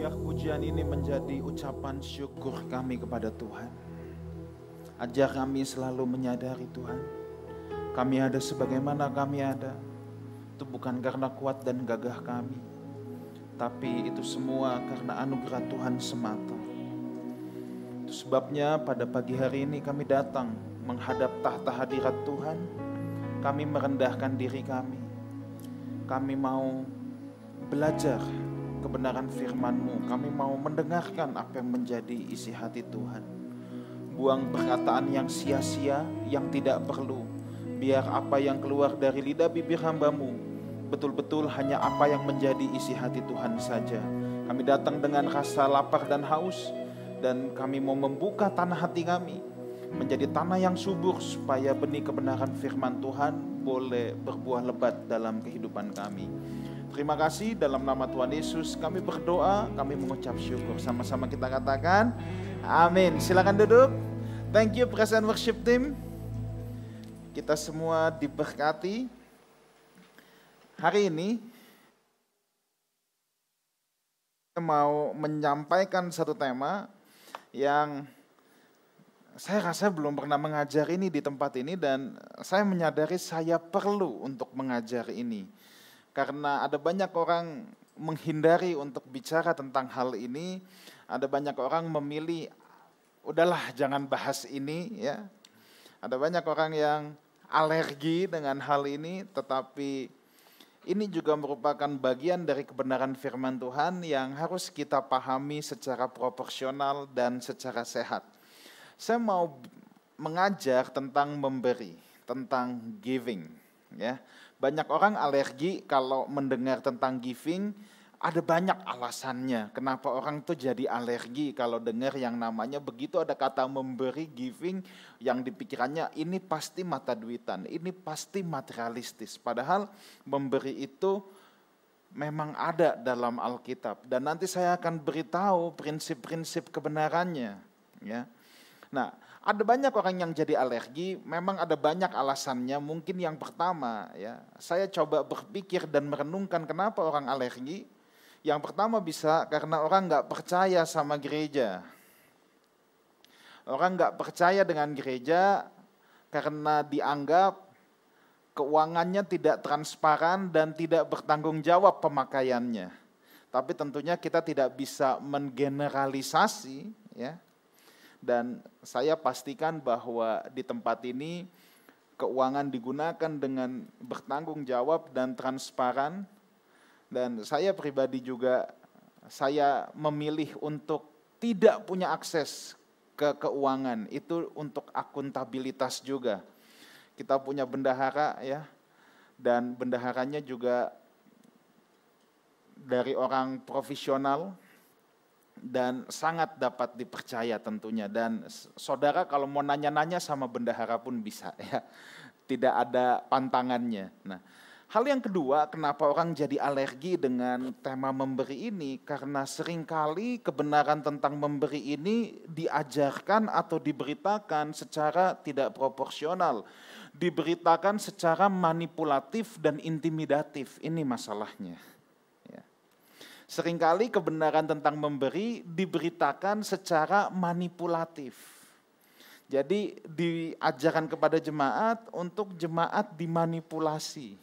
Biar pujian ini menjadi ucapan syukur kami kepada Tuhan. Ajar kami selalu menyadari Tuhan. Kami ada sebagaimana kami ada. Itu bukan karena kuat dan gagah kami. Tapi itu semua karena anugerah Tuhan semata. Itu sebabnya pada pagi hari ini kami datang menghadap tahta hadirat Tuhan. Kami merendahkan diri kami. Kami mau belajar kebenaran firman-Mu. Kami mau mendengarkan apa yang menjadi isi hati Tuhan. Buang perkataan yang sia-sia, yang tidak perlu. Biar apa yang keluar dari lidah bibir hambamu betul-betul hanya apa yang menjadi isi hati Tuhan saja. Kami datang dengan rasa lapar dan haus dan kami mau membuka tanah hati kami menjadi tanah yang subur supaya benih kebenaran firman Tuhan boleh berbuah lebat dalam kehidupan kami. Terima kasih dalam nama Tuhan Yesus kami berdoa, kami mengucap syukur. Sama-sama kita katakan amin. Silakan duduk. Thank you present worship team. Kita semua diberkati. Hari ini saya mau menyampaikan satu tema yang saya rasa belum pernah mengajar ini di tempat ini dan saya menyadari saya perlu untuk mengajar ini karena ada banyak orang menghindari untuk bicara tentang hal ini, ada banyak orang memilih udahlah jangan bahas ini ya. Ada banyak orang yang alergi dengan hal ini tetapi ini juga merupakan bagian dari kebenaran firman Tuhan yang harus kita pahami secara proporsional dan secara sehat. Saya mau mengajar tentang memberi, tentang giving ya. Banyak orang alergi kalau mendengar tentang giving, ada banyak alasannya. Kenapa orang tuh jadi alergi kalau dengar yang namanya begitu ada kata memberi giving yang dipikirannya ini pasti mata duitan, ini pasti materialistis. Padahal memberi itu memang ada dalam Alkitab dan nanti saya akan beritahu prinsip-prinsip kebenarannya ya. Nah, ada banyak orang yang jadi alergi, memang ada banyak alasannya. Mungkin yang pertama ya, saya coba berpikir dan merenungkan kenapa orang alergi. Yang pertama bisa karena orang nggak percaya sama gereja. Orang nggak percaya dengan gereja karena dianggap keuangannya tidak transparan dan tidak bertanggung jawab pemakaiannya. Tapi tentunya kita tidak bisa menggeneralisasi ya dan saya pastikan bahwa di tempat ini keuangan digunakan dengan bertanggung jawab dan transparan. Dan saya pribadi juga saya memilih untuk tidak punya akses ke keuangan. Itu untuk akuntabilitas juga. Kita punya bendahara ya. Dan bendaharanya juga dari orang profesional dan sangat dapat dipercaya tentunya. Dan saudara kalau mau nanya-nanya sama bendahara pun bisa ya. Tidak ada pantangannya. Nah hal yang kedua kenapa orang jadi alergi dengan tema memberi ini? Karena sering kali kebenaran tentang memberi ini diajarkan atau diberitakan secara tidak proporsional. Diberitakan secara manipulatif dan intimidatif. Ini masalahnya Seringkali kebenaran tentang memberi diberitakan secara manipulatif. Jadi diajarkan kepada jemaat untuk jemaat dimanipulasi.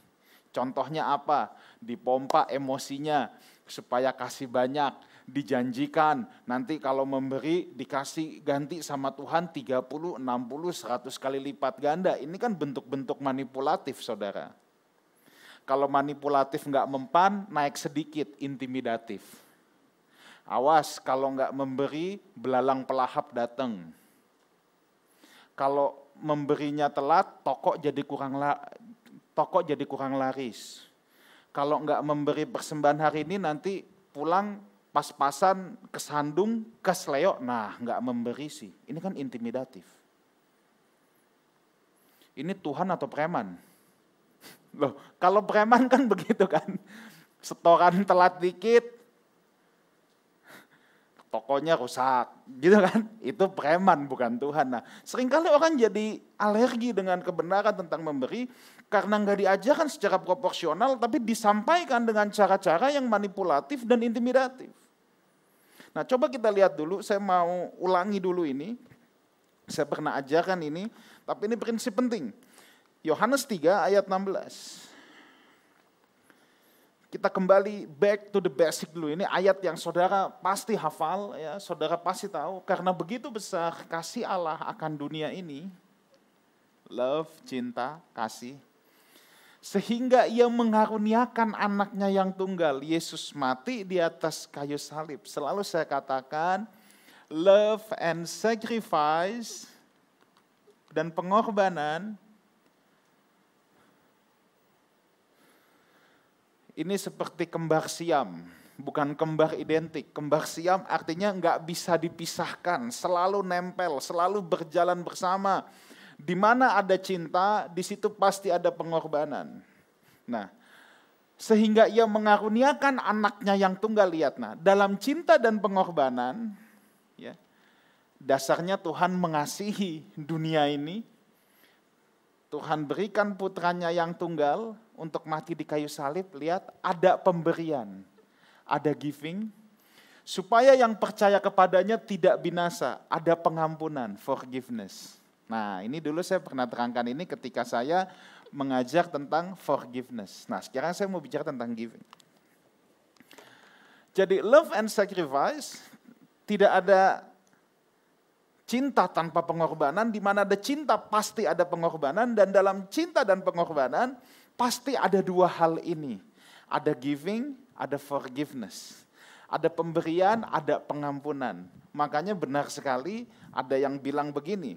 Contohnya apa? Dipompa emosinya supaya kasih banyak, dijanjikan nanti kalau memberi dikasih ganti sama Tuhan 30, 60, 100 kali lipat ganda. Ini kan bentuk-bentuk manipulatif saudara. Kalau manipulatif nggak mempan, naik sedikit, intimidatif. Awas kalau nggak memberi, belalang pelahap datang. Kalau memberinya telat, toko jadi kurang la, toko jadi kurang laris. Kalau nggak memberi persembahan hari ini, nanti pulang pas-pasan kesandung, kesleo, nah nggak memberi sih. Ini kan intimidatif. Ini Tuhan atau preman? Loh, kalau preman kan begitu kan. Setoran telat dikit, tokonya rusak, gitu kan? Itu preman bukan Tuhan. Nah, sering kali orang jadi alergi dengan kebenaran tentang memberi karena nggak diajarkan secara proporsional, tapi disampaikan dengan cara-cara yang manipulatif dan intimidatif. Nah coba kita lihat dulu, saya mau ulangi dulu ini. Saya pernah ajarkan ini, tapi ini prinsip penting. Yohanes 3 ayat 16. Kita kembali back to the basic dulu. Ini ayat yang saudara pasti hafal, ya, saudara pasti tahu. Karena begitu besar kasih Allah akan dunia ini, love, cinta, kasih, sehingga ia mengaruniakan anaknya yang tunggal, Yesus mati di atas kayu salib. Selalu saya katakan, love and sacrifice dan pengorbanan ini seperti kembar siam, bukan kembar identik. Kembar siam artinya nggak bisa dipisahkan, selalu nempel, selalu berjalan bersama. Di mana ada cinta, di situ pasti ada pengorbanan. Nah, sehingga ia mengaruniakan anaknya yang tunggal lihat. Nah, dalam cinta dan pengorbanan, ya, dasarnya Tuhan mengasihi dunia ini. Tuhan berikan putranya yang tunggal untuk mati di kayu salib, lihat ada pemberian, ada giving, supaya yang percaya kepadanya tidak binasa, ada pengampunan, forgiveness. Nah ini dulu saya pernah terangkan ini ketika saya mengajar tentang forgiveness. Nah sekarang saya mau bicara tentang giving. Jadi love and sacrifice tidak ada cinta tanpa pengorbanan, di mana ada cinta pasti ada pengorbanan, dan dalam cinta dan pengorbanan Pasti ada dua hal ini. Ada giving, ada forgiveness. Ada pemberian, ada pengampunan. Makanya benar sekali ada yang bilang begini.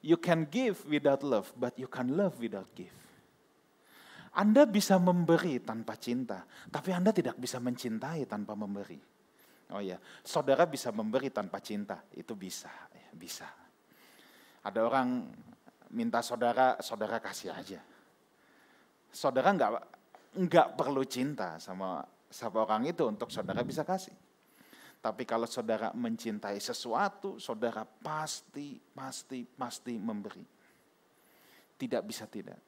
You can give without love, but you can love without give. Anda bisa memberi tanpa cinta, tapi Anda tidak bisa mencintai tanpa memberi. Oh ya, saudara bisa memberi tanpa cinta, itu bisa, ya, bisa. Ada orang minta saudara, saudara kasih aja saudara nggak nggak perlu cinta sama sama orang itu untuk saudara bisa kasih. Tapi kalau saudara mencintai sesuatu, saudara pasti, pasti, pasti memberi. Tidak bisa tidak.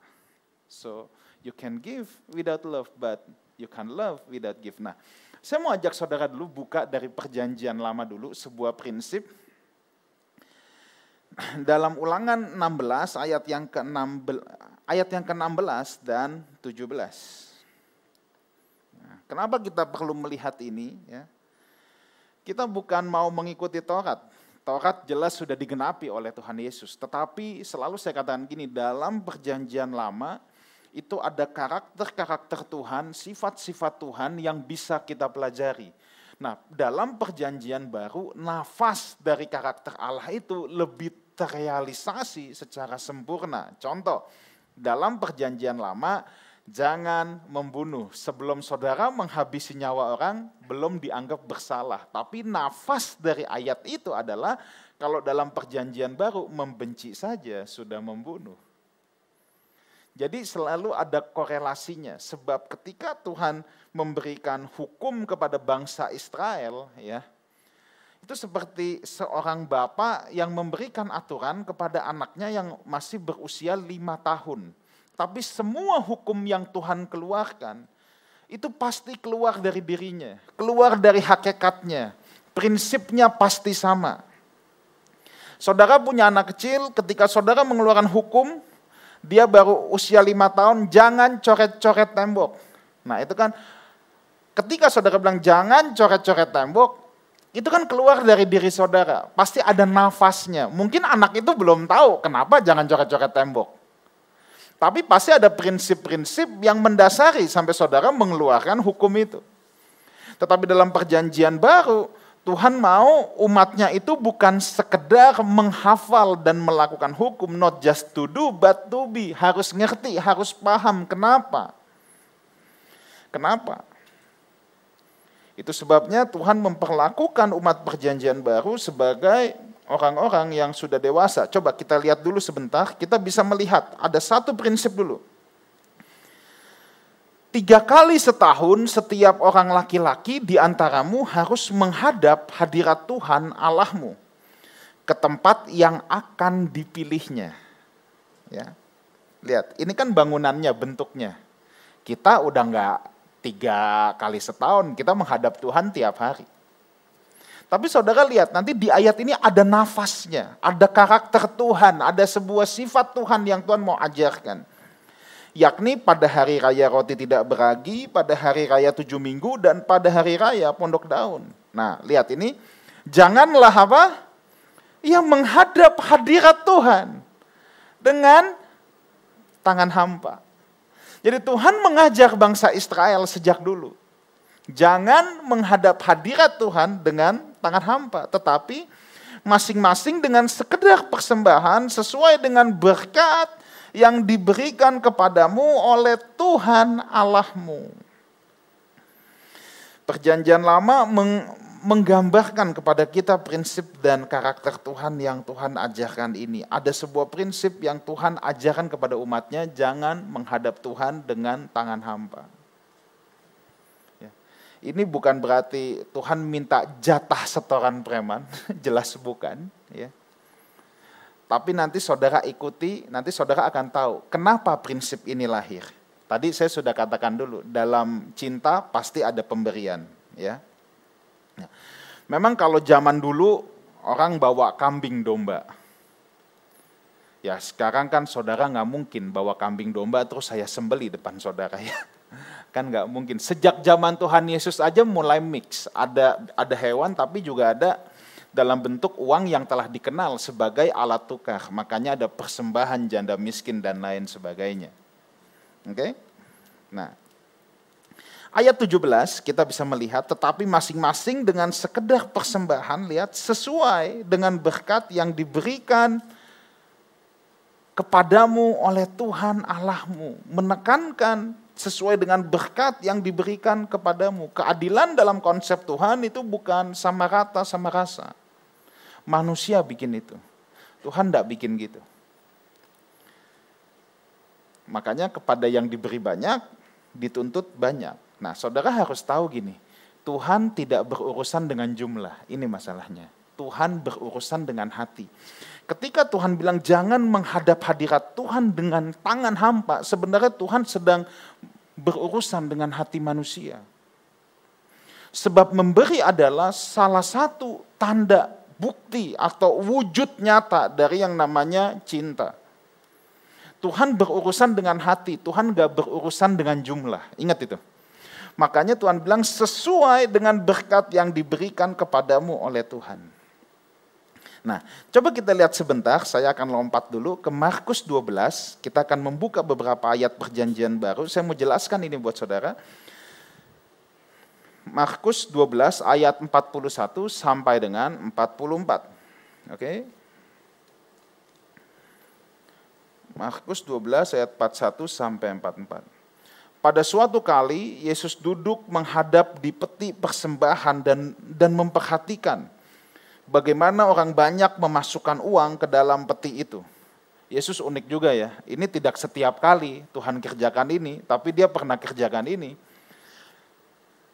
So, you can give without love, but you can love without give. Nah, saya mau ajak saudara dulu buka dari perjanjian lama dulu, sebuah prinsip. Dalam ulangan 16 ayat yang ke-16 ayat yang ke-16 dan 17. Nah, kenapa kita perlu melihat ini? Ya? Kita bukan mau mengikuti Taurat. Taurat jelas sudah digenapi oleh Tuhan Yesus. Tetapi selalu saya katakan gini, dalam perjanjian lama itu ada karakter-karakter Tuhan, sifat-sifat Tuhan yang bisa kita pelajari. Nah, dalam perjanjian baru, nafas dari karakter Allah itu lebih terrealisasi secara sempurna. Contoh, dalam perjanjian lama jangan membunuh. Sebelum saudara menghabisi nyawa orang belum dianggap bersalah. Tapi nafas dari ayat itu adalah kalau dalam perjanjian baru membenci saja sudah membunuh. Jadi selalu ada korelasinya sebab ketika Tuhan memberikan hukum kepada bangsa Israel ya itu seperti seorang bapak yang memberikan aturan kepada anaknya yang masih berusia lima tahun. Tapi semua hukum yang Tuhan keluarkan, itu pasti keluar dari dirinya, keluar dari hakikatnya. Prinsipnya pasti sama. Saudara punya anak kecil, ketika saudara mengeluarkan hukum, dia baru usia lima tahun, jangan coret-coret tembok. Nah itu kan, ketika saudara bilang jangan coret-coret tembok, itu kan keluar dari diri saudara. Pasti ada nafasnya. Mungkin anak itu belum tahu kenapa jangan coret-coret tembok. Tapi pasti ada prinsip-prinsip yang mendasari sampai saudara mengeluarkan hukum itu. Tetapi dalam perjanjian baru, Tuhan mau umatnya itu bukan sekedar menghafal dan melakukan hukum, not just to do, but to be. Harus ngerti, harus paham kenapa. Kenapa? Itu sebabnya Tuhan memperlakukan umat perjanjian baru sebagai orang-orang yang sudah dewasa. Coba kita lihat dulu sebentar, kita bisa melihat ada satu prinsip dulu. Tiga kali setahun setiap orang laki-laki di antaramu harus menghadap hadirat Tuhan Allahmu ke tempat yang akan dipilihnya. Ya, lihat, ini kan bangunannya, bentuknya. Kita udah nggak tiga kali setahun kita menghadap Tuhan tiap hari. Tapi saudara lihat nanti di ayat ini ada nafasnya, ada karakter Tuhan, ada sebuah sifat Tuhan yang Tuhan mau ajarkan. Yakni pada hari raya roti tidak beragi, pada hari raya tujuh minggu, dan pada hari raya pondok daun. Nah lihat ini, janganlah apa? Yang menghadap hadirat Tuhan dengan tangan hampa. Jadi Tuhan mengajar bangsa Israel sejak dulu. Jangan menghadap hadirat Tuhan dengan tangan hampa, tetapi masing-masing dengan sekedar persembahan sesuai dengan berkat yang diberikan kepadamu oleh Tuhan Allahmu. Perjanjian lama menggambarkan kepada kita prinsip dan karakter Tuhan yang Tuhan ajarkan ini. Ada sebuah prinsip yang Tuhan ajarkan kepada umatnya, jangan menghadap Tuhan dengan tangan hampa. Ini bukan berarti Tuhan minta jatah setoran preman, jelas bukan. Ya. Tapi nanti saudara ikuti, nanti saudara akan tahu kenapa prinsip ini lahir. Tadi saya sudah katakan dulu, dalam cinta pasti ada pemberian. Ya. Ya. Memang kalau zaman dulu orang bawa kambing domba. Ya sekarang kan saudara nggak mungkin bawa kambing domba terus saya sembeli depan saudara ya Kan nggak mungkin. Sejak zaman Tuhan Yesus aja mulai mix. Ada ada hewan tapi juga ada dalam bentuk uang yang telah dikenal sebagai alat tukar. Makanya ada persembahan janda miskin dan lain sebagainya. Oke? Okay? Nah, ayat 17 kita bisa melihat tetapi masing-masing dengan sekedar persembahan lihat sesuai dengan berkat yang diberikan kepadamu oleh Tuhan Allahmu menekankan sesuai dengan berkat yang diberikan kepadamu. Keadilan dalam konsep Tuhan itu bukan sama rata sama rasa. Manusia bikin itu. Tuhan tidak bikin gitu. Makanya kepada yang diberi banyak, dituntut banyak. Nah saudara harus tahu gini, Tuhan tidak berurusan dengan jumlah, ini masalahnya. Tuhan berurusan dengan hati. Ketika Tuhan bilang jangan menghadap hadirat Tuhan dengan tangan hampa, sebenarnya Tuhan sedang berurusan dengan hati manusia. Sebab memberi adalah salah satu tanda bukti atau wujud nyata dari yang namanya cinta. Tuhan berurusan dengan hati, Tuhan gak berurusan dengan jumlah. Ingat itu. Makanya Tuhan bilang sesuai dengan berkat yang diberikan kepadamu oleh Tuhan. Nah, coba kita lihat sebentar, saya akan lompat dulu ke Markus 12, kita akan membuka beberapa ayat perjanjian baru. Saya mau jelaskan ini buat saudara. Markus 12 ayat 41 sampai dengan 44. Oke. Markus 12 ayat 41 sampai 44. Pada suatu kali Yesus duduk menghadap di peti persembahan dan dan memperhatikan bagaimana orang banyak memasukkan uang ke dalam peti itu. Yesus unik juga ya, ini tidak setiap kali Tuhan kerjakan ini, tapi dia pernah kerjakan ini.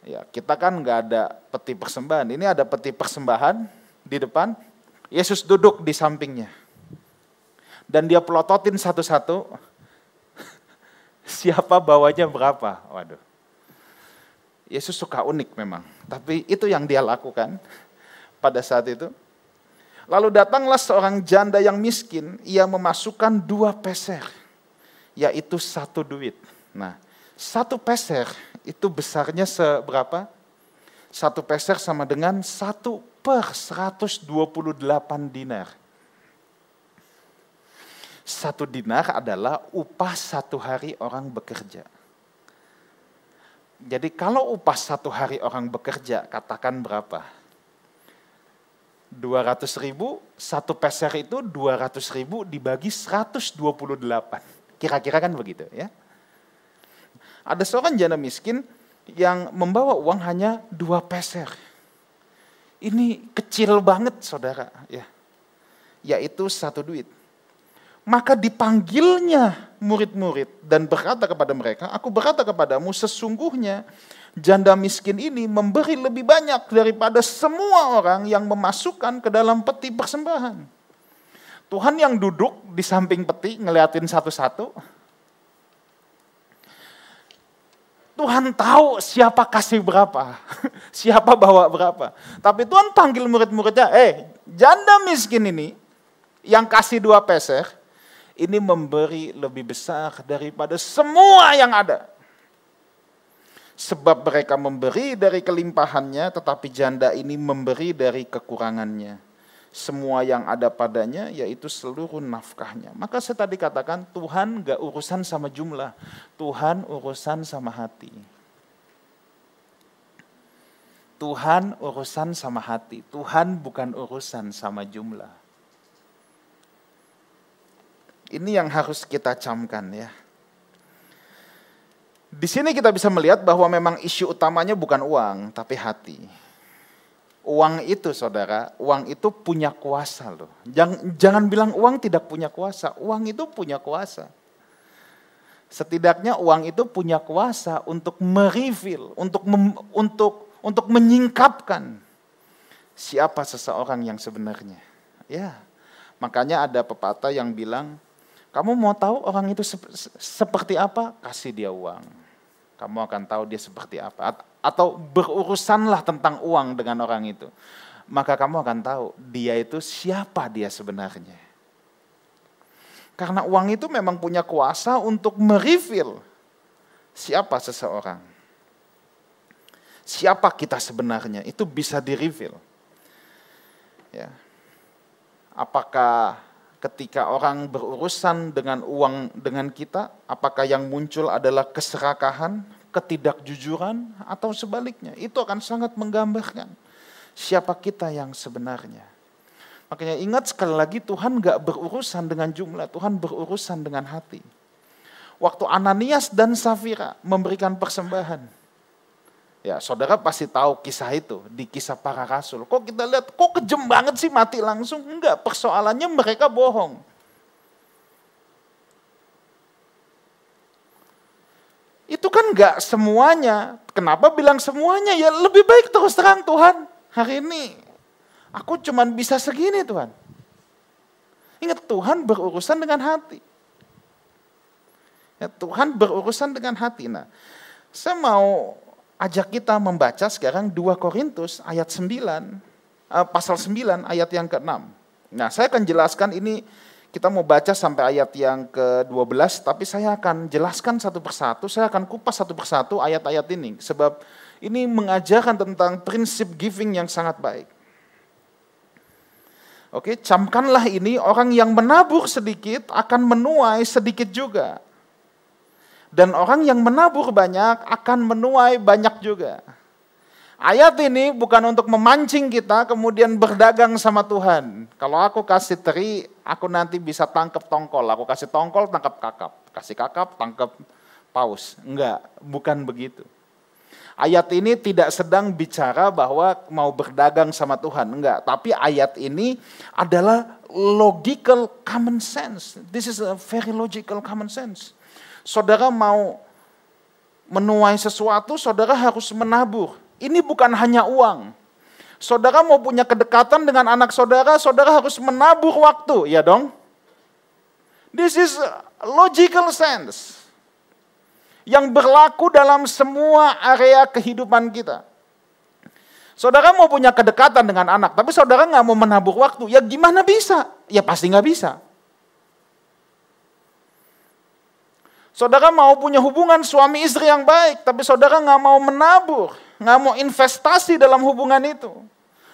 Ya, kita kan nggak ada peti persembahan, ini ada peti persembahan di depan, Yesus duduk di sampingnya. Dan dia pelototin satu-satu, siapa bawanya berapa. Waduh. Yesus suka unik memang, tapi itu yang dia lakukan pada saat itu. Lalu datanglah seorang janda yang miskin, ia memasukkan dua peser, yaitu satu duit. Nah, satu peser itu besarnya seberapa? Satu peser sama dengan satu per 128 dinar. Satu dinar adalah upah satu hari orang bekerja. Jadi kalau upah satu hari orang bekerja, katakan berapa? 200 ribu, satu peser itu 200 ribu dibagi 128. Kira-kira kan begitu ya. Ada seorang janda miskin yang membawa uang hanya dua peser. Ini kecil banget saudara ya. Yaitu satu duit. Maka dipanggilnya murid-murid dan berkata kepada mereka, aku berkata kepadamu sesungguhnya janda miskin ini memberi lebih banyak daripada semua orang yang memasukkan ke dalam peti persembahan. Tuhan yang duduk di samping peti ngeliatin satu-satu. Tuhan tahu siapa kasih berapa. siapa bawa berapa. Tapi Tuhan panggil murid-muridnya, eh janda miskin ini yang kasih dua peser, ini memberi lebih besar daripada semua yang ada. Sebab mereka memberi dari kelimpahannya, tetapi janda ini memberi dari kekurangannya. Semua yang ada padanya yaitu seluruh nafkahnya. Maka saya tadi katakan Tuhan gak urusan sama jumlah, Tuhan urusan sama hati. Tuhan urusan sama hati, Tuhan bukan urusan sama jumlah. Ini yang harus kita camkan ya. Di sini kita bisa melihat bahwa memang isu utamanya bukan uang, tapi hati. Uang itu saudara, uang itu punya kuasa loh. Jangan, jangan bilang uang tidak punya kuasa, uang itu punya kuasa. Setidaknya uang itu punya kuasa untuk mereveal, untuk mem, untuk untuk menyingkapkan siapa seseorang yang sebenarnya. Ya, makanya ada pepatah yang bilang, kamu mau tahu orang itu seperti apa? Kasih dia uang kamu akan tahu dia seperti apa. Atau berurusanlah tentang uang dengan orang itu. Maka kamu akan tahu dia itu siapa dia sebenarnya. Karena uang itu memang punya kuasa untuk mereveal siapa seseorang. Siapa kita sebenarnya, itu bisa direveal. Ya. Apakah ketika orang berurusan dengan uang dengan kita, apakah yang muncul adalah keserakahan, ketidakjujuran, atau sebaliknya? Itu akan sangat menggambarkan siapa kita yang sebenarnya. Makanya ingat sekali lagi Tuhan gak berurusan dengan jumlah, Tuhan berurusan dengan hati. Waktu Ananias dan Safira memberikan persembahan, Ya, saudara pasti tahu kisah itu di kisah para rasul. Kok kita lihat, kok kejem banget sih mati langsung? Enggak, persoalannya mereka bohong. Itu kan enggak semuanya. Kenapa bilang semuanya? Ya lebih baik terus terang Tuhan. Hari ini aku cuman bisa segini Tuhan. Ingat Tuhan berurusan dengan hati. Ya, Tuhan berurusan dengan hati. Nah, saya mau ajak kita membaca sekarang 2 Korintus ayat 9, uh, pasal 9 ayat yang ke-6. Nah saya akan jelaskan ini, kita mau baca sampai ayat yang ke-12, tapi saya akan jelaskan satu persatu, saya akan kupas satu persatu ayat-ayat ini. Sebab ini mengajarkan tentang prinsip giving yang sangat baik. Oke, camkanlah ini orang yang menabur sedikit akan menuai sedikit juga. Dan orang yang menabur banyak akan menuai banyak juga. Ayat ini bukan untuk memancing kita kemudian berdagang sama Tuhan. Kalau aku kasih teri, aku nanti bisa tangkap tongkol. Aku kasih tongkol, tangkap kakap. Kasih kakap, tangkap paus. Enggak, bukan begitu. Ayat ini tidak sedang bicara bahwa mau berdagang sama Tuhan, enggak. Tapi ayat ini adalah logical common sense. This is a very logical common sense. Saudara mau menuai sesuatu, saudara harus menabur. Ini bukan hanya uang. Saudara mau punya kedekatan dengan anak saudara, saudara harus menabur waktu, ya dong? This is logical sense. Yang berlaku dalam semua area kehidupan kita. Saudara mau punya kedekatan dengan anak, tapi saudara nggak mau menabur waktu, ya gimana bisa? Ya pasti nggak bisa. Saudara mau punya hubungan suami istri yang baik, tapi saudara nggak mau menabur, nggak mau investasi dalam hubungan itu,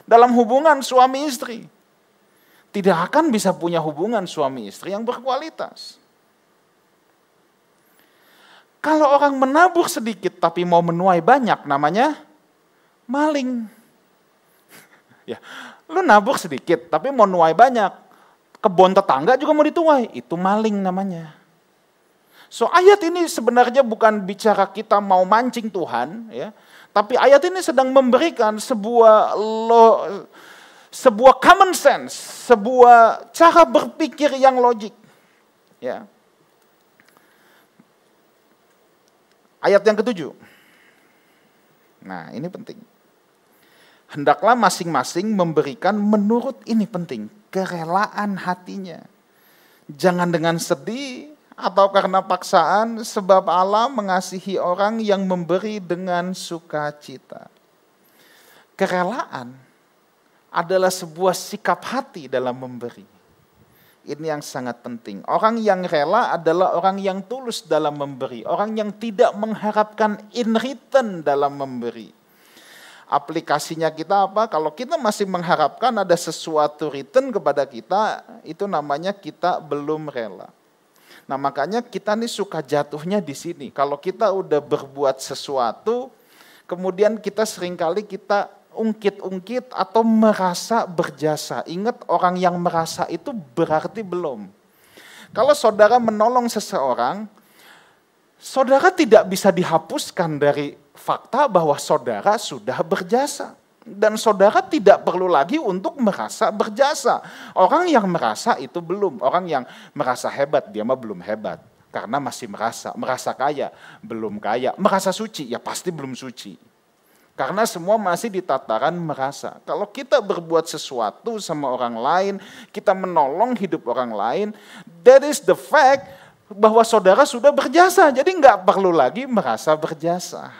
dalam hubungan suami istri, tidak akan bisa punya hubungan suami istri yang berkualitas. Kalau orang menabur sedikit tapi mau menuai banyak, namanya maling. ya, lu nabur sedikit tapi mau nuai banyak, kebun tetangga juga mau dituai, itu maling namanya. So ayat ini sebenarnya bukan bicara kita mau mancing Tuhan, ya, tapi ayat ini sedang memberikan sebuah lo, sebuah common sense, sebuah cara berpikir yang logik. Ya. Ayat yang ketujuh. Nah, ini penting. Hendaklah masing-masing memberikan menurut ini penting, kerelaan hatinya. Jangan dengan sedih, atau karena paksaan sebab Allah mengasihi orang yang memberi dengan sukacita. kerelaan adalah sebuah sikap hati dalam memberi. Ini yang sangat penting. Orang yang rela adalah orang yang tulus dalam memberi, orang yang tidak mengharapkan in return dalam memberi. Aplikasinya kita apa? Kalau kita masih mengharapkan ada sesuatu return kepada kita, itu namanya kita belum rela. Nah makanya kita nih suka jatuhnya di sini. Kalau kita udah berbuat sesuatu, kemudian kita sering kali kita ungkit-ungkit atau merasa berjasa. Ingat orang yang merasa itu berarti belum. Kalau saudara menolong seseorang, saudara tidak bisa dihapuskan dari fakta bahwa saudara sudah berjasa. Dan saudara tidak perlu lagi untuk merasa berjasa. Orang yang merasa itu belum. Orang yang merasa hebat, dia mah belum hebat. Karena masih merasa. Merasa kaya, belum kaya. Merasa suci, ya pasti belum suci. Karena semua masih di tataran merasa. Kalau kita berbuat sesuatu sama orang lain, kita menolong hidup orang lain, that is the fact bahwa saudara sudah berjasa. Jadi nggak perlu lagi merasa berjasa.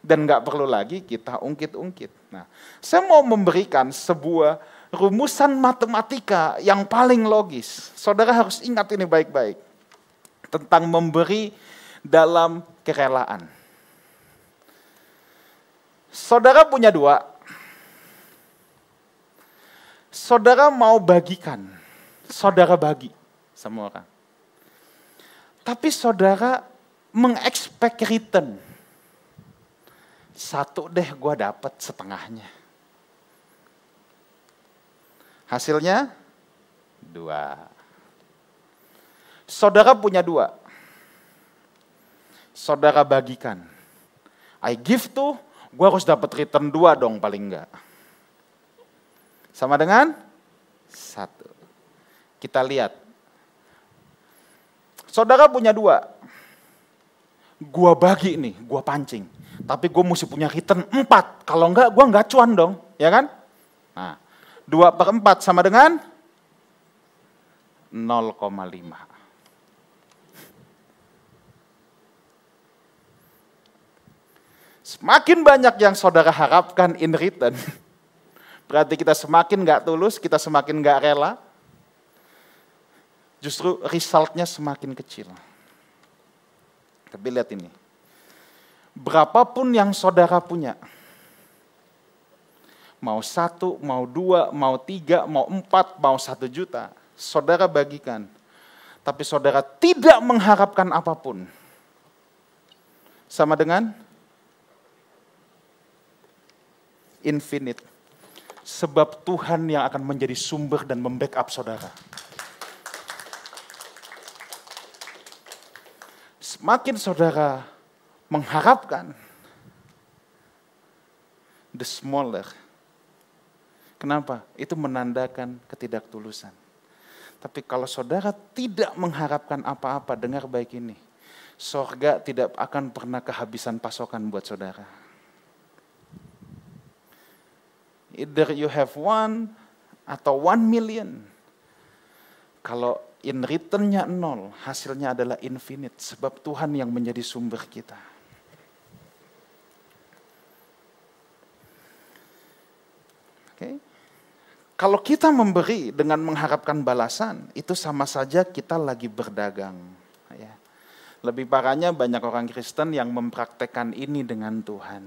Dan nggak perlu lagi kita ungkit-ungkit. Nah, saya mau memberikan sebuah rumusan matematika yang paling logis. Saudara harus ingat ini baik-baik. Tentang memberi dalam kerelaan. Saudara punya dua. Saudara mau bagikan. Saudara bagi sama orang. Tapi saudara mengekspek return. Satu deh gue dapat setengahnya. Hasilnya dua. Saudara punya dua. Saudara bagikan. I give to gue harus dapat return dua dong paling enggak. Sama dengan satu. Kita lihat. Saudara punya dua. Gua bagi nih, gua pancing. Tapi gue mesti punya return empat. Kalau enggak, gue enggak cuan dong. Ya kan? Nah, dua per empat sama dengan 0,5. Semakin banyak yang saudara harapkan in return, berarti kita semakin gak tulus, kita semakin gak rela, justru resultnya semakin kecil. Tapi lihat ini, berapapun yang saudara punya, mau satu, mau dua, mau tiga, mau empat, mau satu juta, saudara bagikan. Tapi saudara tidak mengharapkan apa pun. Sama dengan infinite. Sebab Tuhan yang akan menjadi sumber dan membackup saudara. Semakin saudara mengharapkan, the smaller. Kenapa? Itu menandakan ketidaktulusan. Tapi kalau saudara tidak mengharapkan apa-apa, dengar baik ini. Sorga tidak akan pernah kehabisan pasokan buat saudara. Either you have one atau one million. Kalau in returnnya nol, hasilnya adalah infinite. Sebab Tuhan yang menjadi sumber kita. Okay. Kalau kita memberi dengan mengharapkan balasan, itu sama saja kita lagi berdagang. Ya. Lebih parahnya banyak orang Kristen yang mempraktekkan ini dengan Tuhan.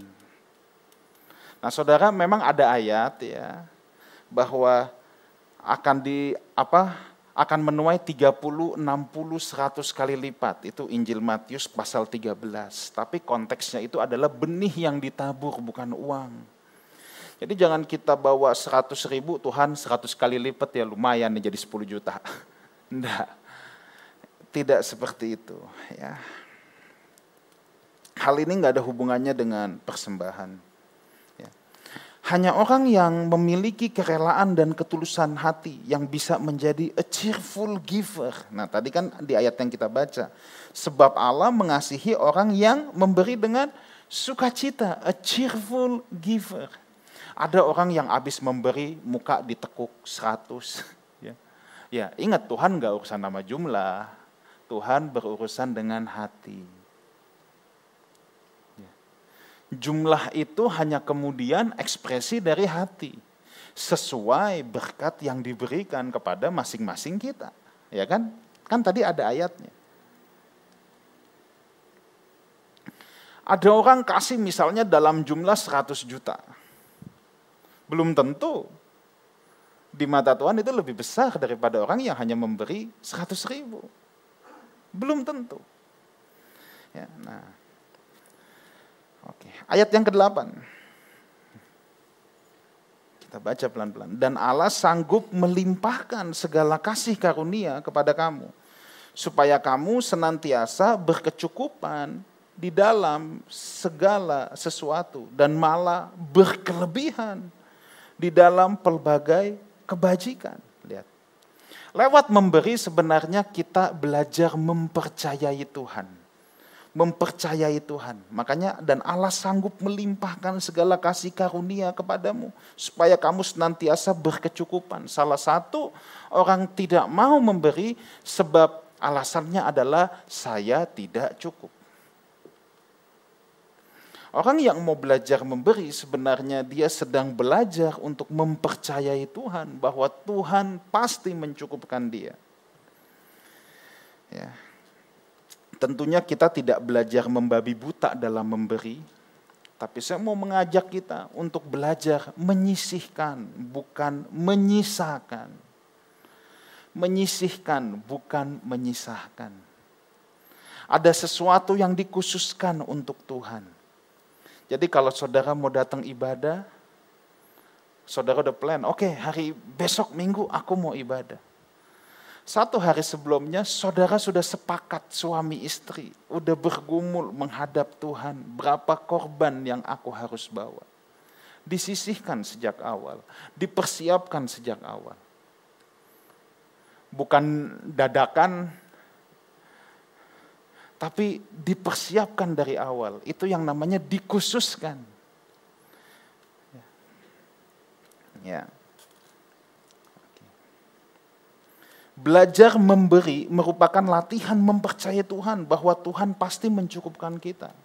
Nah, Saudara, memang ada ayat ya bahwa akan di apa? akan menuai 30, 60, 100 kali lipat. Itu Injil Matius pasal 13. Tapi konteksnya itu adalah benih yang ditabur, bukan uang. Jadi jangan kita bawa 100 ribu, Tuhan 100 kali lipat ya lumayan nih jadi 10 juta. Enggak. Tidak seperti itu. ya. Hal ini nggak ada hubungannya dengan persembahan. Hanya orang yang memiliki kerelaan dan ketulusan hati yang bisa menjadi a cheerful giver. Nah tadi kan di ayat yang kita baca. Sebab Allah mengasihi orang yang memberi dengan sukacita. A cheerful giver. Ada orang yang habis memberi muka ditekuk 100. Ya, ya ingat Tuhan gak urusan nama jumlah. Tuhan berurusan dengan hati. Jumlah itu hanya kemudian ekspresi dari hati. Sesuai berkat yang diberikan kepada masing-masing kita. Ya kan? Kan tadi ada ayatnya. Ada orang kasih misalnya dalam jumlah 100 juta. Belum tentu di mata Tuhan itu lebih besar daripada orang yang hanya memberi 100 ribu. Belum tentu. Ya, nah, Oke, ayat yang ke-8. Kita baca pelan-pelan. Dan Allah sanggup melimpahkan segala kasih karunia kepada kamu. Supaya kamu senantiasa berkecukupan di dalam segala sesuatu. Dan malah berkelebihan di dalam pelbagai kebajikan. Lihat. Lewat memberi sebenarnya kita belajar mempercayai Tuhan mempercayai Tuhan. Makanya dan Allah sanggup melimpahkan segala kasih karunia kepadamu supaya kamu senantiasa berkecukupan. Salah satu orang tidak mau memberi sebab alasannya adalah saya tidak cukup. Orang yang mau belajar memberi sebenarnya dia sedang belajar untuk mempercayai Tuhan bahwa Tuhan pasti mencukupkan dia. Ya, Tentunya kita tidak belajar membabi buta dalam memberi, tapi saya mau mengajak kita untuk belajar menyisihkan, bukan menyisakan. Menyisihkan, bukan menyisahkan. Ada sesuatu yang dikhususkan untuk Tuhan. Jadi kalau saudara mau datang ibadah, saudara udah plan, oke okay, hari besok minggu aku mau ibadah satu hari sebelumnya saudara sudah sepakat suami istri, udah bergumul menghadap Tuhan, berapa korban yang aku harus bawa. Disisihkan sejak awal, dipersiapkan sejak awal. Bukan dadakan, tapi dipersiapkan dari awal. Itu yang namanya dikhususkan. Ya. Belajar memberi merupakan latihan mempercayai Tuhan bahwa Tuhan pasti mencukupkan kita.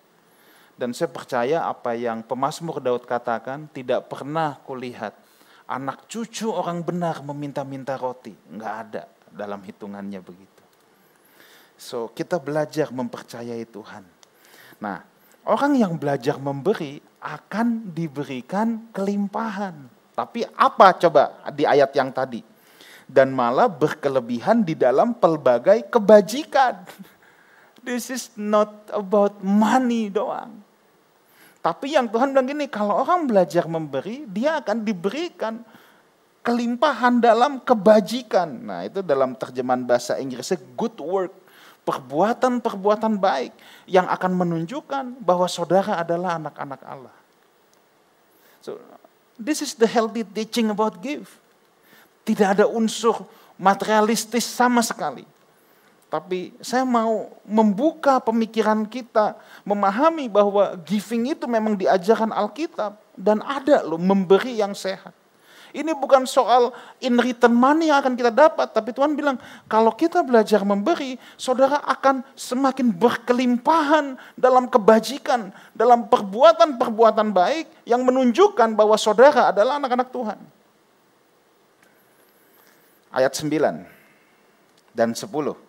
Dan saya percaya apa yang pemazmur Daud katakan tidak pernah kulihat anak cucu orang benar meminta-minta roti. Enggak ada dalam hitungannya begitu. So kita belajar mempercayai Tuhan. Nah orang yang belajar memberi akan diberikan kelimpahan. Tapi apa coba di ayat yang tadi? dan malah berkelebihan di dalam pelbagai kebajikan. This is not about money doang. Tapi yang Tuhan bilang gini, kalau orang belajar memberi, dia akan diberikan kelimpahan dalam kebajikan. Nah itu dalam terjemahan bahasa Inggrisnya good work. Perbuatan-perbuatan baik yang akan menunjukkan bahwa saudara adalah anak-anak Allah. So, this is the healthy teaching about give. Tidak ada unsur materialistis sama sekali. Tapi saya mau membuka pemikiran kita, memahami bahwa giving itu memang diajarkan Alkitab dan ada loh memberi yang sehat. Ini bukan soal in return money yang akan kita dapat, tapi Tuhan bilang kalau kita belajar memberi, saudara akan semakin berkelimpahan dalam kebajikan, dalam perbuatan-perbuatan baik yang menunjukkan bahwa saudara adalah anak-anak Tuhan ayat 9 dan 10.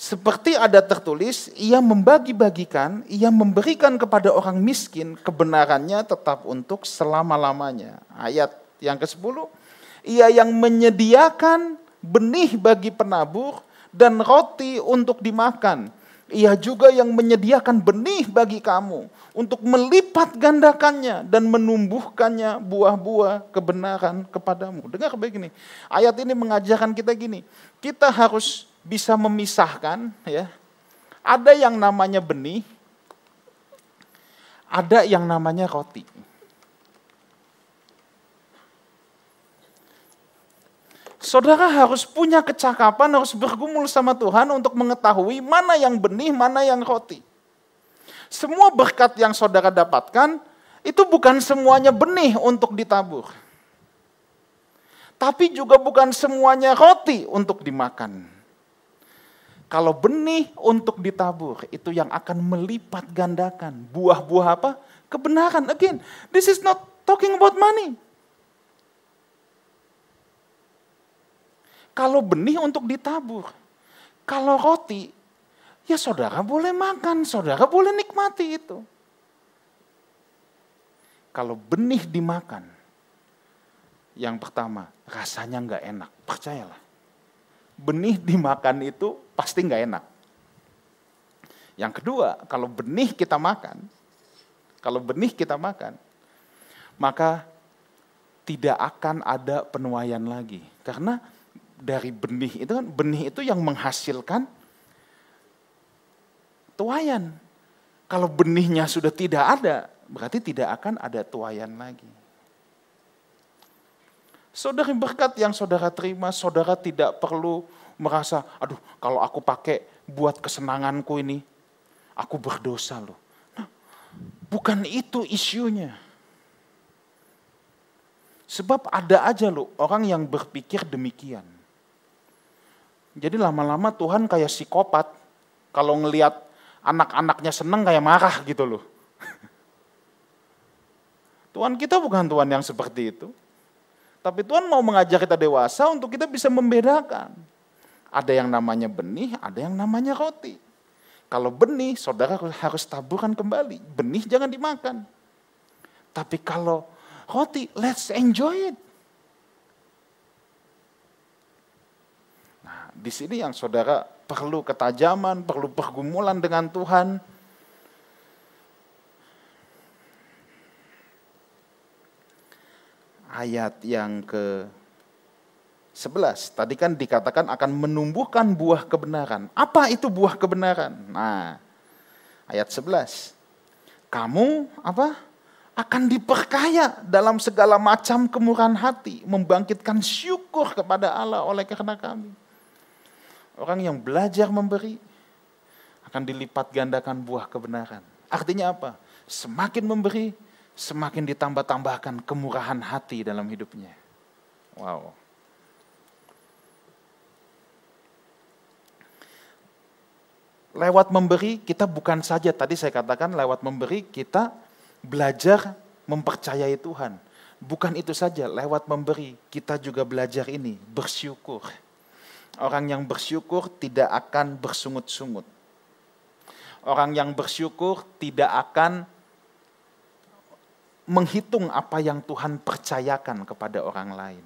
Seperti ada tertulis, ia membagi-bagikan, ia memberikan kepada orang miskin kebenarannya tetap untuk selama-lamanya. Ayat yang ke-10, ia yang menyediakan benih bagi penabur dan roti untuk dimakan. Ia juga yang menyediakan benih bagi kamu untuk melipat gandakannya dan menumbuhkannya buah-buah kebenaran kepadamu. Dengar baik ini. Ayat ini mengajarkan kita gini, kita harus bisa memisahkan ya. Ada yang namanya benih, ada yang namanya roti. Saudara harus punya kecakapan, harus bergumul sama Tuhan untuk mengetahui mana yang benih, mana yang roti. Semua berkat yang saudara dapatkan itu bukan semuanya benih untuk ditabur. Tapi juga bukan semuanya roti untuk dimakan. Kalau benih untuk ditabur, itu yang akan melipat gandakan. Buah-buah apa? Kebenaran. Again, this is not talking about money. Kalau benih untuk ditabur, kalau roti, ya saudara boleh makan, saudara boleh nikmati itu. Kalau benih dimakan, yang pertama rasanya nggak enak, percayalah benih dimakan itu pasti nggak enak. Yang kedua, kalau benih kita makan, kalau benih kita makan, maka tidak akan ada penuaian lagi. Karena dari benih itu kan benih itu yang menghasilkan tuayan. Kalau benihnya sudah tidak ada, berarti tidak akan ada tuayan lagi. Saudara berkat yang saudara terima, saudara tidak perlu merasa, aduh kalau aku pakai buat kesenanganku ini, aku berdosa loh. Nah, bukan itu isunya. Sebab ada aja loh orang yang berpikir demikian. Jadi lama-lama Tuhan kayak psikopat, kalau ngelihat anak-anaknya seneng kayak marah gitu loh. Tuhan kita bukan Tuhan yang seperti itu. Tapi Tuhan mau mengajak kita dewasa untuk kita bisa membedakan. Ada yang namanya benih, ada yang namanya roti. Kalau benih, saudara harus taburkan kembali. Benih jangan dimakan. Tapi kalau roti, let's enjoy it. Nah, di sini yang saudara perlu ketajaman, perlu pergumulan dengan Tuhan ayat yang ke 11. Tadi kan dikatakan akan menumbuhkan buah kebenaran. Apa itu buah kebenaran? Nah, ayat 11. Kamu apa? akan diperkaya dalam segala macam kemurahan hati, membangkitkan syukur kepada Allah oleh karena kami. Orang yang belajar memberi akan dilipat gandakan buah kebenaran. Artinya apa? Semakin memberi, semakin ditambah-tambahkan kemurahan hati dalam hidupnya. Wow. Lewat memberi kita bukan saja tadi saya katakan lewat memberi kita belajar mempercayai Tuhan. Bukan itu saja, lewat memberi kita juga belajar ini, bersyukur. Orang yang bersyukur tidak akan bersungut-sungut. Orang yang bersyukur tidak akan menghitung apa yang Tuhan percayakan kepada orang lain.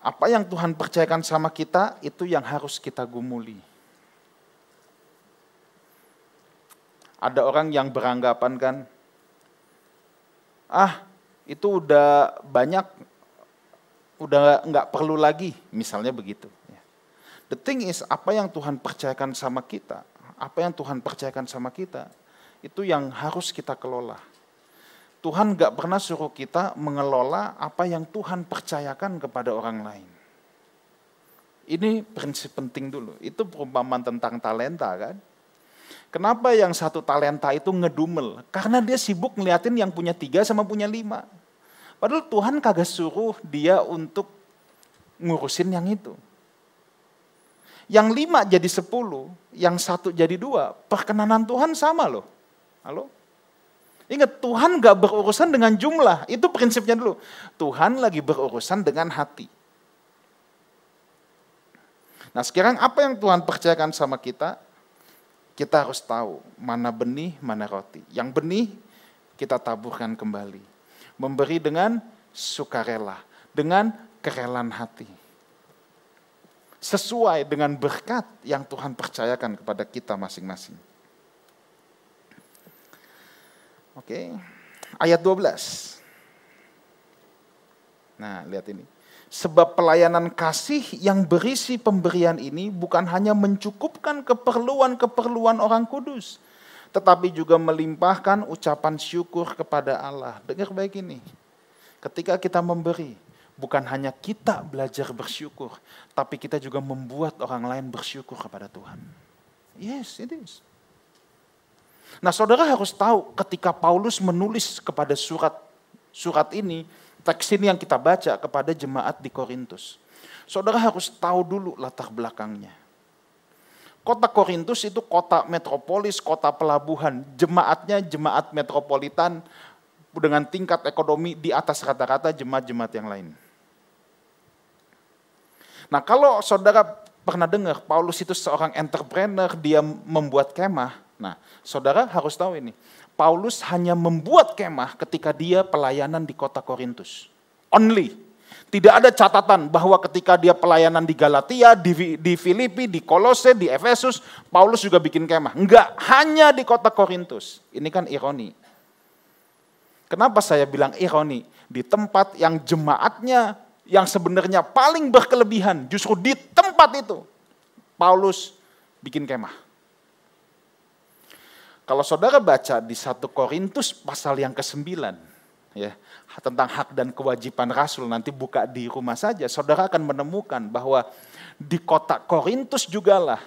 Apa yang Tuhan percayakan sama kita, itu yang harus kita gumuli. Ada orang yang beranggapan kan, ah itu udah banyak, udah nggak perlu lagi, misalnya begitu. The thing is, apa yang Tuhan percayakan sama kita, apa yang Tuhan percayakan sama kita, itu yang harus kita kelola. Tuhan gak pernah suruh kita mengelola apa yang Tuhan percayakan kepada orang lain. Ini prinsip penting dulu. Itu perumpamaan tentang talenta kan. Kenapa yang satu talenta itu ngedumel? Karena dia sibuk ngeliatin yang punya tiga sama punya lima. Padahal Tuhan kagak suruh dia untuk ngurusin yang itu. Yang lima jadi sepuluh, yang satu jadi dua. Perkenanan Tuhan sama loh. Halo? Ingat, Tuhan gak berurusan dengan jumlah. Itu prinsipnya dulu. Tuhan lagi berurusan dengan hati. Nah sekarang apa yang Tuhan percayakan sama kita? Kita harus tahu mana benih, mana roti. Yang benih kita taburkan kembali. Memberi dengan sukarela, dengan kerelaan hati sesuai dengan berkat yang Tuhan percayakan kepada kita masing-masing. Oke, ayat 12. Nah, lihat ini. Sebab pelayanan kasih yang berisi pemberian ini bukan hanya mencukupkan keperluan-keperluan orang kudus, tetapi juga melimpahkan ucapan syukur kepada Allah. Dengar baik ini. Ketika kita memberi, bukan hanya kita belajar bersyukur, tapi kita juga membuat orang lain bersyukur kepada Tuhan. Yes, it is. Nah, saudara harus tahu ketika Paulus menulis kepada surat surat ini, teks ini yang kita baca kepada jemaat di Korintus. Saudara harus tahu dulu latar belakangnya. Kota Korintus itu kota metropolis, kota pelabuhan. Jemaatnya jemaat metropolitan dengan tingkat ekonomi di atas rata-rata jemaat-jemaat yang lain. Nah kalau saudara pernah dengar Paulus itu seorang entrepreneur, dia membuat kemah. Nah saudara harus tahu ini, Paulus hanya membuat kemah ketika dia pelayanan di kota Korintus. Only. Tidak ada catatan bahwa ketika dia pelayanan di Galatia, di, di Filipi, di Kolose, di Efesus, Paulus juga bikin kemah. Enggak, hanya di kota Korintus. Ini kan ironi. Kenapa saya bilang ironi? Di tempat yang jemaatnya yang sebenarnya paling berkelebihan, justru di tempat itu Paulus bikin kemah. Kalau saudara baca di 1 Korintus pasal yang ke-9, ya, tentang hak dan kewajiban rasul nanti buka di rumah saja, saudara akan menemukan bahwa di kota Korintus jugalah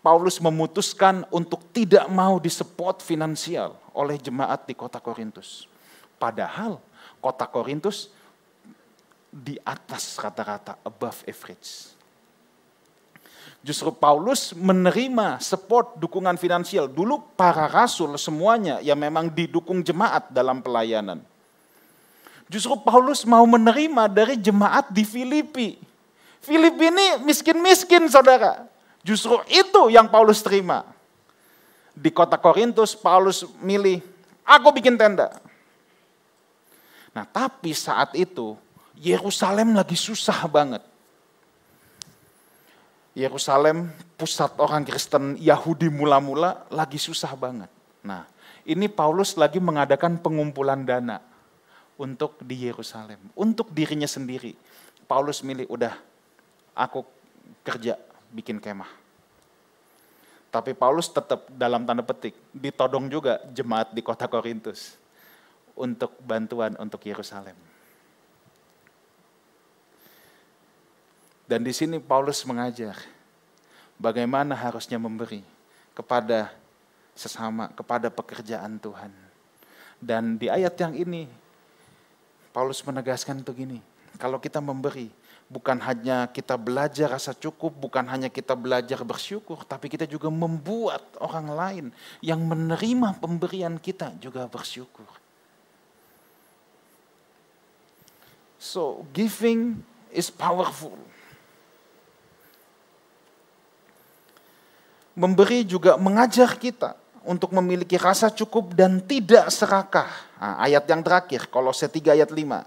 Paulus memutuskan untuk tidak mau disupport finansial oleh jemaat di kota Korintus. Padahal kota Korintus di atas rata-rata, above average. Justru Paulus menerima support dukungan finansial. Dulu para rasul semuanya yang memang didukung jemaat dalam pelayanan. Justru Paulus mau menerima dari jemaat di Filipi. Filipi ini miskin-miskin saudara. Justru itu yang Paulus terima. Di kota Korintus Paulus milih, aku bikin tenda. Nah tapi saat itu Yerusalem lagi susah banget. Yerusalem pusat orang Kristen Yahudi mula-mula lagi susah banget. Nah ini Paulus lagi mengadakan pengumpulan dana untuk di Yerusalem, untuk dirinya sendiri. Paulus milih, udah aku kerja bikin kemah. Tapi Paulus tetap dalam tanda petik ditodong juga jemaat di kota Korintus untuk bantuan untuk Yerusalem. Dan di sini Paulus mengajar bagaimana harusnya memberi kepada sesama, kepada pekerjaan Tuhan. Dan di ayat yang ini Paulus menegaskan begini, kalau kita memberi, bukan hanya kita belajar rasa cukup, bukan hanya kita belajar bersyukur, tapi kita juga membuat orang lain yang menerima pemberian kita juga bersyukur. So, giving is powerful. Memberi juga mengajar kita untuk memiliki rasa cukup dan tidak serakah. Nah, ayat yang terakhir, Kolose 3 ayat 5.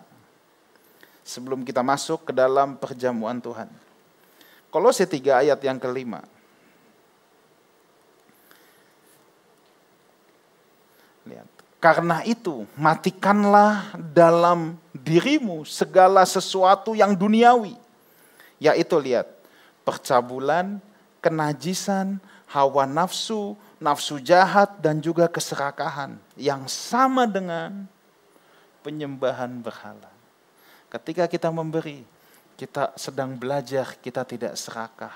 Sebelum kita masuk ke dalam perjamuan Tuhan. Kolose 3 ayat yang kelima. Lihat. Karena itu, matikanlah dalam dirimu segala sesuatu yang duniawi. Yaitu lihat, percabulan, kenajisan, hawa nafsu, nafsu jahat dan juga keserakahan yang sama dengan penyembahan berhala. Ketika kita memberi, kita sedang belajar, kita tidak serakah.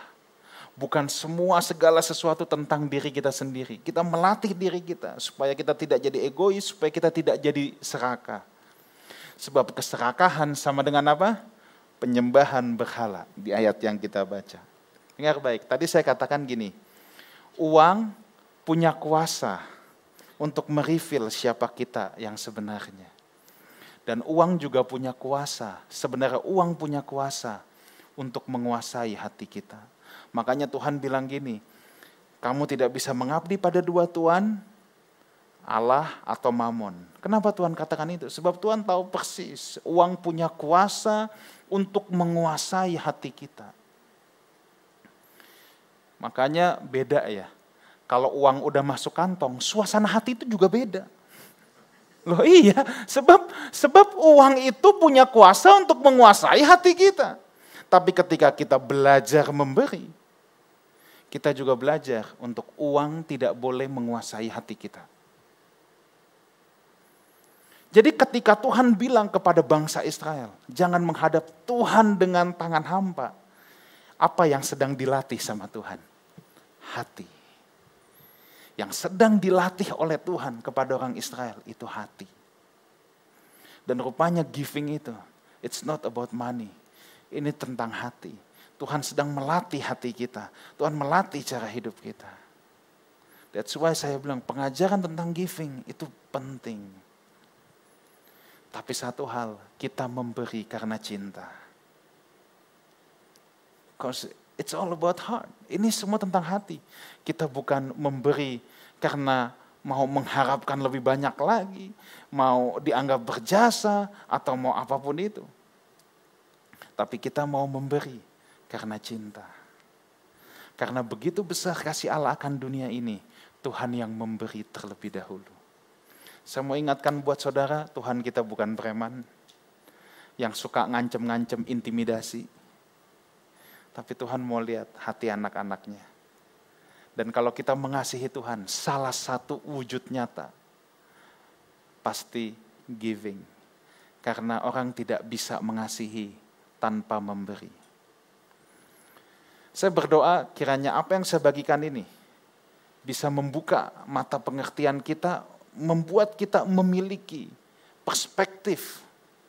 Bukan semua segala sesuatu tentang diri kita sendiri. Kita melatih diri kita supaya kita tidak jadi egois, supaya kita tidak jadi serakah. Sebab keserakahan sama dengan apa? Penyembahan berhala di ayat yang kita baca. Dengar baik, tadi saya katakan gini, uang punya kuasa untuk merifil siapa kita yang sebenarnya. Dan uang juga punya kuasa, sebenarnya uang punya kuasa untuk menguasai hati kita. Makanya Tuhan bilang gini, kamu tidak bisa mengabdi pada dua Tuhan, Allah atau Mamon. Kenapa Tuhan katakan itu? Sebab Tuhan tahu persis uang punya kuasa untuk menguasai hati kita. Makanya beda ya kalau uang udah masuk kantong, suasana hati itu juga beda. Loh iya, sebab sebab uang itu punya kuasa untuk menguasai hati kita. Tapi ketika kita belajar memberi, kita juga belajar untuk uang tidak boleh menguasai hati kita. Jadi ketika Tuhan bilang kepada bangsa Israel, jangan menghadap Tuhan dengan tangan hampa. Apa yang sedang dilatih sama Tuhan? Hati yang sedang dilatih oleh Tuhan kepada orang Israel itu hati. Dan rupanya giving itu It's not about money. Ini tentang hati. Tuhan sedang melatih hati kita. Tuhan melatih cara hidup kita. That's why saya bilang pengajaran tentang giving itu penting. Tapi satu hal, kita memberi karena cinta. Because it's all about heart. Ini semua tentang hati. Kita bukan memberi karena mau mengharapkan lebih banyak lagi, mau dianggap berjasa, atau mau apa pun itu. Tapi kita mau memberi karena cinta. Karena begitu besar kasih Allah akan dunia ini, Tuhan yang memberi terlebih dahulu. Saya mau ingatkan buat saudara, Tuhan kita bukan preman yang suka ngancem-ngancem intimidasi. Tapi Tuhan mau lihat hati anak-anaknya. Dan kalau kita mengasihi Tuhan, salah satu wujud nyata pasti giving. Karena orang tidak bisa mengasihi tanpa memberi. Saya berdoa kiranya apa yang saya bagikan ini bisa membuka mata pengertian kita, membuat kita memiliki perspektif,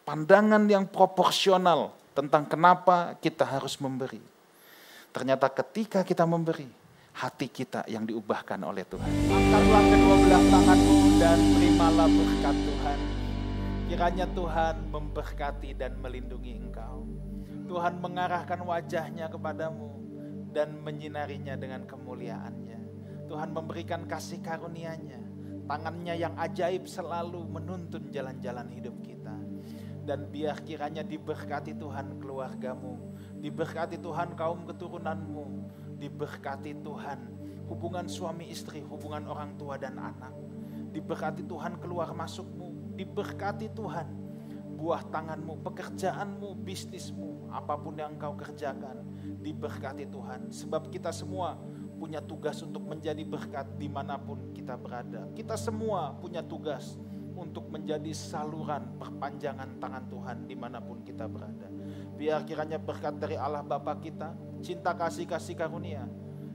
pandangan yang proporsional tentang kenapa kita harus memberi. Ternyata ketika kita memberi, hati kita yang diubahkan oleh Tuhan. Angkatlah kedua belah tanganmu dan terimalah berkat Tuhan. Kiranya Tuhan memberkati dan melindungi engkau. Tuhan mengarahkan wajahnya kepadamu dan menyinarinya dengan kemuliaannya. Tuhan memberikan kasih karunia-Nya. Tangannya yang ajaib selalu menuntun jalan-jalan hidup kita. Dan biar kiranya diberkati Tuhan keluargamu, Diberkati Tuhan kaum keturunanmu. Diberkati Tuhan hubungan suami istri, hubungan orang tua dan anak. Diberkati Tuhan keluar masukmu. Diberkati Tuhan buah tanganmu, pekerjaanmu, bisnismu, apa pun yang kau kerjakan. Diberkati Tuhan. Sebab kita semua punya tugas untuk menjadi berkat di mana pun kita berada. Kita semua punya tugas untuk menjadi saluran perpanjangan tangan Tuhan di mana pun kita berada. Biar kiranya berkat dari Allah Bapa kita, cinta kasih kasih karunia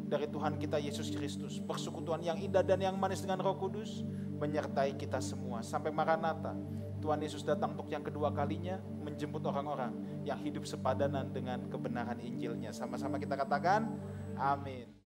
dari Tuhan kita Yesus Kristus, persekutuan yang indah dan yang manis dengan Roh Kudus menyertai kita semua sampai Maranatha. Tuhan Yesus datang untuk yang kedua kalinya menjemput orang-orang yang hidup sepadanan dengan kebenaran Injilnya. Sama-sama kita katakan, amin.